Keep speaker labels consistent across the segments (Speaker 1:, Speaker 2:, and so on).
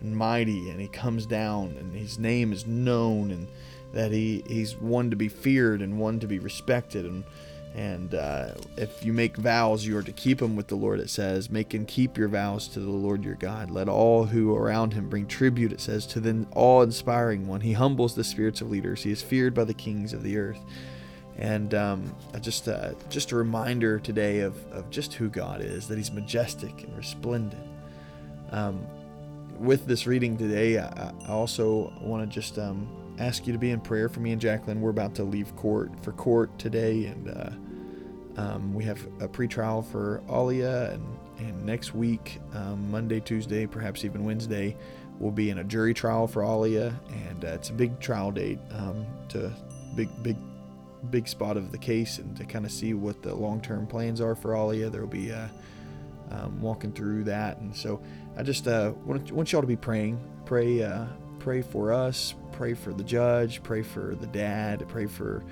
Speaker 1: and mighty and he comes down and his name is known and that he he's one to be feared and one to be respected. And and uh, if you make vows you are to keep them with the lord it says. Make and keep your vows to the lord your god. Let all who around him bring tribute it says to the awe-inspiring one. He humbles the spirits of leaders. He is feared by the kings of the earth. And um, just uh, just a reminder today of, of just who god is that he's majestic and resplendent. Um, with this reading today, I, also want to just um, ask you to be in prayer for me and Jacqueline. We're about to leave court for court today, and uh, um, we have a pretrial for Alia, and, and next week, um, Monday, Tuesday, perhaps even Wednesday, we'll be in a jury trial for Alia, and uh, it's a big trial date um, to big, big, big spot of the case, and to kind of see what the long-term plans are for Alia. There will be uh, um, walking through that, and so I just uh, want, want y'all to be praying. Pray, uh, pray for us. Pray for the judge. Pray for the dad. Pray for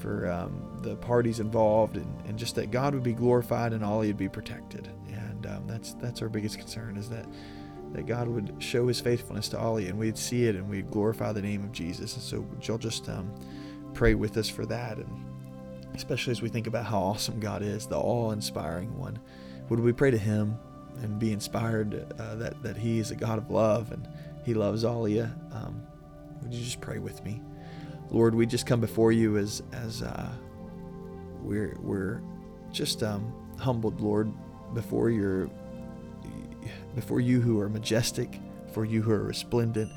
Speaker 1: for um, the parties involved, and, and just that God would be glorified and Ollie would be protected. And um, that's that's our biggest concern is that that God would show His faithfulness to Ollie, and we'd see it, and we'd glorify the name of Jesus. And so, y'all just um, pray with us for that, and especially as we think about how awesome God is, the awe-inspiring one. Would we pray to Him? and be inspired uh, that that He is a God of love and He loves all of you. Um, would you just pray with me, Lord? We just come before you as as uh, we're we're just um, humbled, Lord, before your before you who are majestic, before you who are resplendent,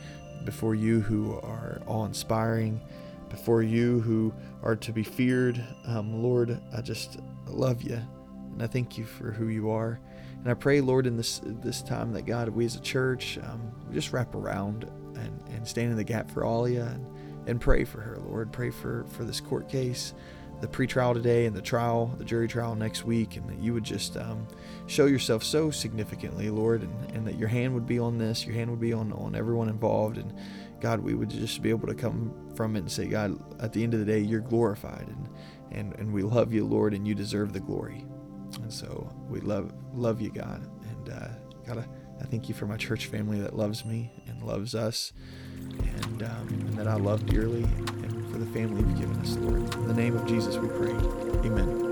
Speaker 1: before you who are awe-inspiring, before you who are to be feared. Um, Lord, I just love you, and I thank you for who you are. And I pray, Lord, in this this time that God, we as a church, um, just wrap around and, and stand in the gap for Alia and, and pray for her, Lord. Pray for, for this court case, the pretrial today and the trial, the jury trial next week, and that you would just um, show yourself so significantly, Lord, and, and that your hand would be on this, your hand would be on, on everyone involved. And God, we would just be able to come from it and say, God, at the end of the day, you're glorified. And, and, and we love you, Lord, and you deserve the glory. And so we love love you, God, and uh, God, I thank you for my church family that loves me and loves us, and, um, and that I love dearly, and for the family you've given us, Lord. In the name of Jesus, we pray. Amen.